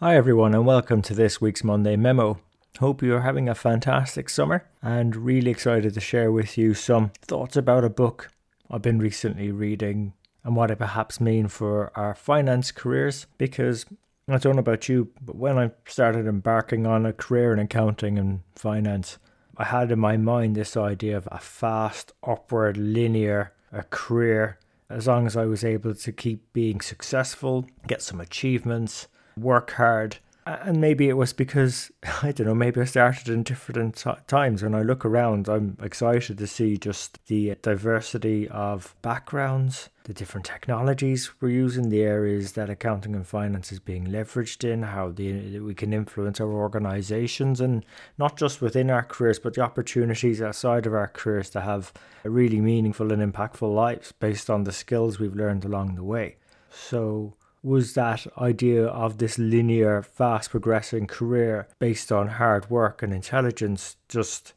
Hi, everyone, and welcome to this week's Monday Memo. Hope you're having a fantastic summer and really excited to share with you some thoughts about a book I've been recently reading and what it perhaps mean for our finance careers. Because I don't know about you, but when I started embarking on a career in accounting and finance, I had in my mind this idea of a fast, upward, linear a career as long as I was able to keep being successful, get some achievements work hard. And maybe it was because, I don't know, maybe I started in different t- times. When I look around, I'm excited to see just the diversity of backgrounds, the different technologies we're using, the areas that accounting and finance is being leveraged in, how the, we can influence our organizations, and not just within our careers, but the opportunities outside of our careers to have really meaningful and impactful lives based on the skills we've learned along the way. So, was that idea of this linear, fast progressing career based on hard work and intelligence just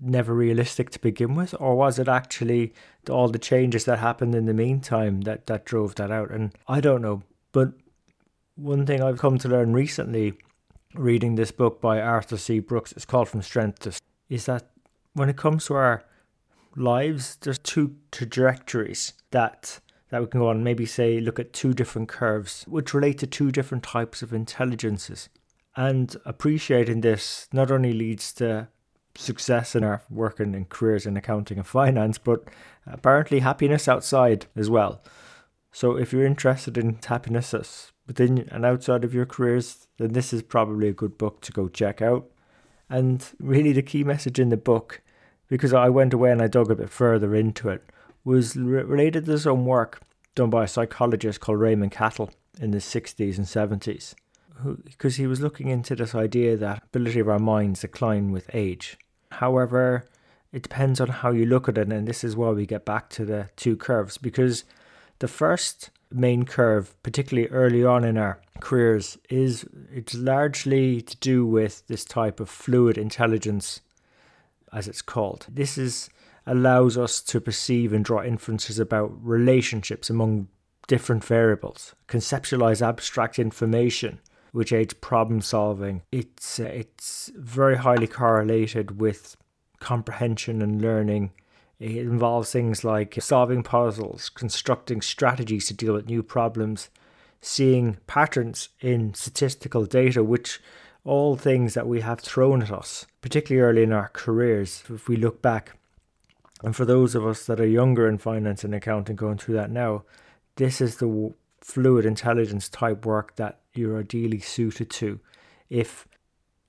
never realistic to begin with? Or was it actually all the changes that happened in the meantime that, that drove that out? And I don't know. But one thing I've come to learn recently, reading this book by Arthur C. Brooks, it's called From Strength to is that when it comes to our lives, there's two trajectories that that we can go on maybe say look at two different curves which relate to two different types of intelligences. And appreciating this not only leads to success in our work and careers in accounting and finance but apparently happiness outside as well. So if you're interested in happiness within and outside of your careers then this is probably a good book to go check out. And really the key message in the book because I went away and I dug a bit further into it was re- related to some work done by a psychologist called Raymond Cattell in the 60s and 70s, because he was looking into this idea that ability of our minds decline with age. However, it depends on how you look at it, and this is why we get back to the two curves, because the first main curve, particularly early on in our careers, is it's largely to do with this type of fluid intelligence, as it's called. This is allows us to perceive and draw inferences about relationships among different variables, conceptualize abstract information, which aids problem solving. It's uh, it's very highly correlated with comprehension and learning. It involves things like solving puzzles, constructing strategies to deal with new problems, seeing patterns in statistical data, which all things that we have thrown at us, particularly early in our careers. If we look back and for those of us that are younger in finance and accounting going through that now, this is the fluid intelligence type work that you're ideally suited to if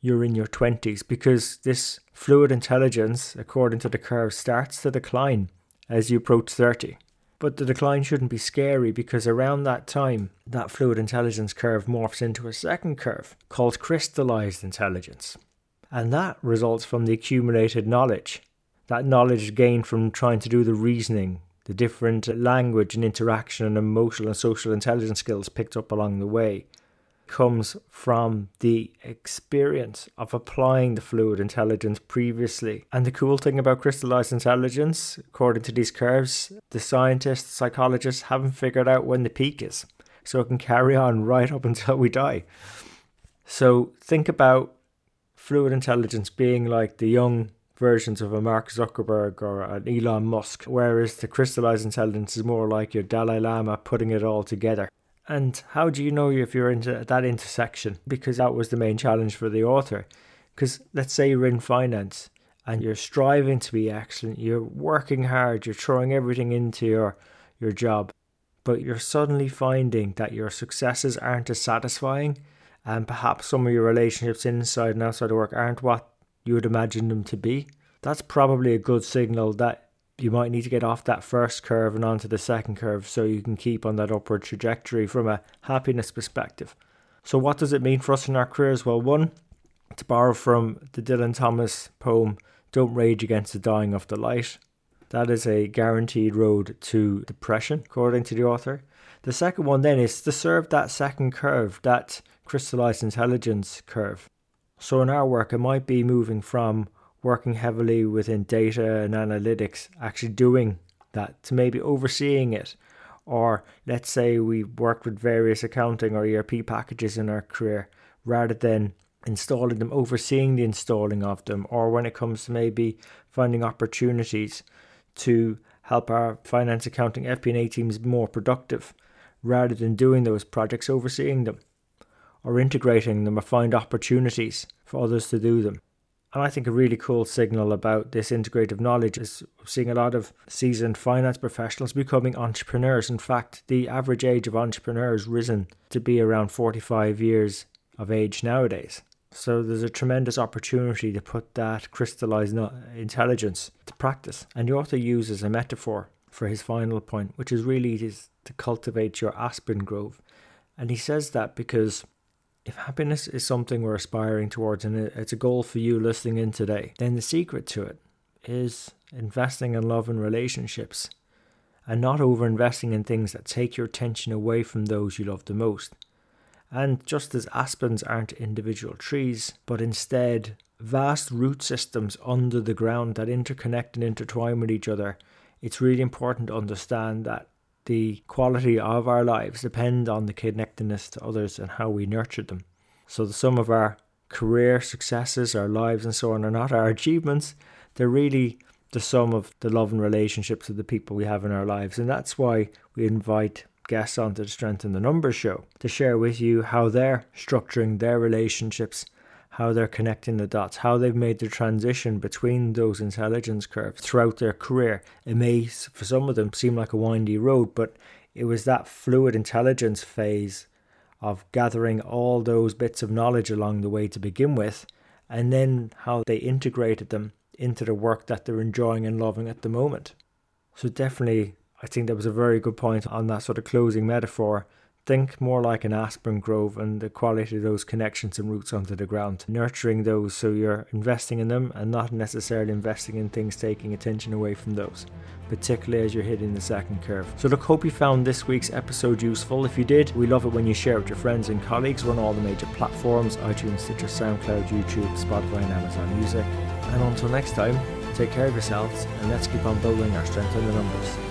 you're in your 20s because this fluid intelligence, according to the curve, starts to decline as you approach 30. But the decline shouldn't be scary because around that time, that fluid intelligence curve morphs into a second curve called crystallized intelligence. And that results from the accumulated knowledge that knowledge gained from trying to do the reasoning, the different language and interaction and emotional and social intelligence skills picked up along the way, comes from the experience of applying the fluid intelligence previously. And the cool thing about crystallized intelligence, according to these curves, the scientists, psychologists haven't figured out when the peak is. So it can carry on right up until we die. So think about fluid intelligence being like the young versions of a Mark Zuckerberg or an Elon Musk, whereas the crystallized intelligence is more like your Dalai Lama putting it all together. And how do you know if you're into that intersection? Because that was the main challenge for the author. Because let's say you're in finance and you're striving to be excellent, you're working hard, you're throwing everything into your, your job, but you're suddenly finding that your successes aren't as satisfying, and perhaps some of your relationships inside and outside of work aren't what you would imagine them to be, that's probably a good signal that you might need to get off that first curve and onto the second curve so you can keep on that upward trajectory from a happiness perspective. So, what does it mean for us in our careers? Well, one, to borrow from the Dylan Thomas poem, Don't Rage Against the Dying of the Light. That is a guaranteed road to depression, according to the author. The second one then is to serve that second curve, that crystallized intelligence curve. So in our work, it might be moving from working heavily within data and analytics, actually doing that to maybe overseeing it. Or let's say we worked with various accounting or ERP packages in our career. rather than installing them, overseeing the installing of them, or when it comes to maybe finding opportunities to help our finance accounting FP&A teams more productive rather than doing those projects, overseeing them or integrating them or find opportunities for others to do them. And I think a really cool signal about this integrative knowledge is seeing a lot of seasoned finance professionals becoming entrepreneurs. In fact, the average age of entrepreneurs risen to be around 45 years of age nowadays. So there's a tremendous opportunity to put that crystallized intelligence to practice. And the author uses a metaphor for his final point, which is really is to cultivate your aspen grove. And he says that because if happiness is something we're aspiring towards and it's a goal for you listening in today, then the secret to it is investing in love and relationships and not over investing in things that take your attention away from those you love the most. And just as aspens aren't individual trees, but instead vast root systems under the ground that interconnect and intertwine with each other, it's really important to understand that the quality of our lives depend on the connectedness to others and how we nurture them. So the sum of our career successes, our lives and so on are not our achievements. They're really the sum of the love and relationships of the people we have in our lives. And that's why we invite guests onto the Strength in the Numbers show to share with you how they're structuring their relationships how they're connecting the dots, how they've made the transition between those intelligence curves throughout their career. It may, for some of them, seem like a windy road, but it was that fluid intelligence phase of gathering all those bits of knowledge along the way to begin with, and then how they integrated them into the work that they're enjoying and loving at the moment. So, definitely, I think that was a very good point on that sort of closing metaphor think more like an aspen grove and the quality of those connections and roots onto the ground. Nurturing those so you're investing in them and not necessarily investing in things taking attention away from those, particularly as you're hitting the second curve. So, look, hope you found this week's episode useful. If you did, we love it when you share it with your friends and colleagues. We're on all the major platforms iTunes, Stitcher, SoundCloud, YouTube, Spotify, and Amazon Music. And until next time, take care of yourselves and let's keep on building our strength in the numbers.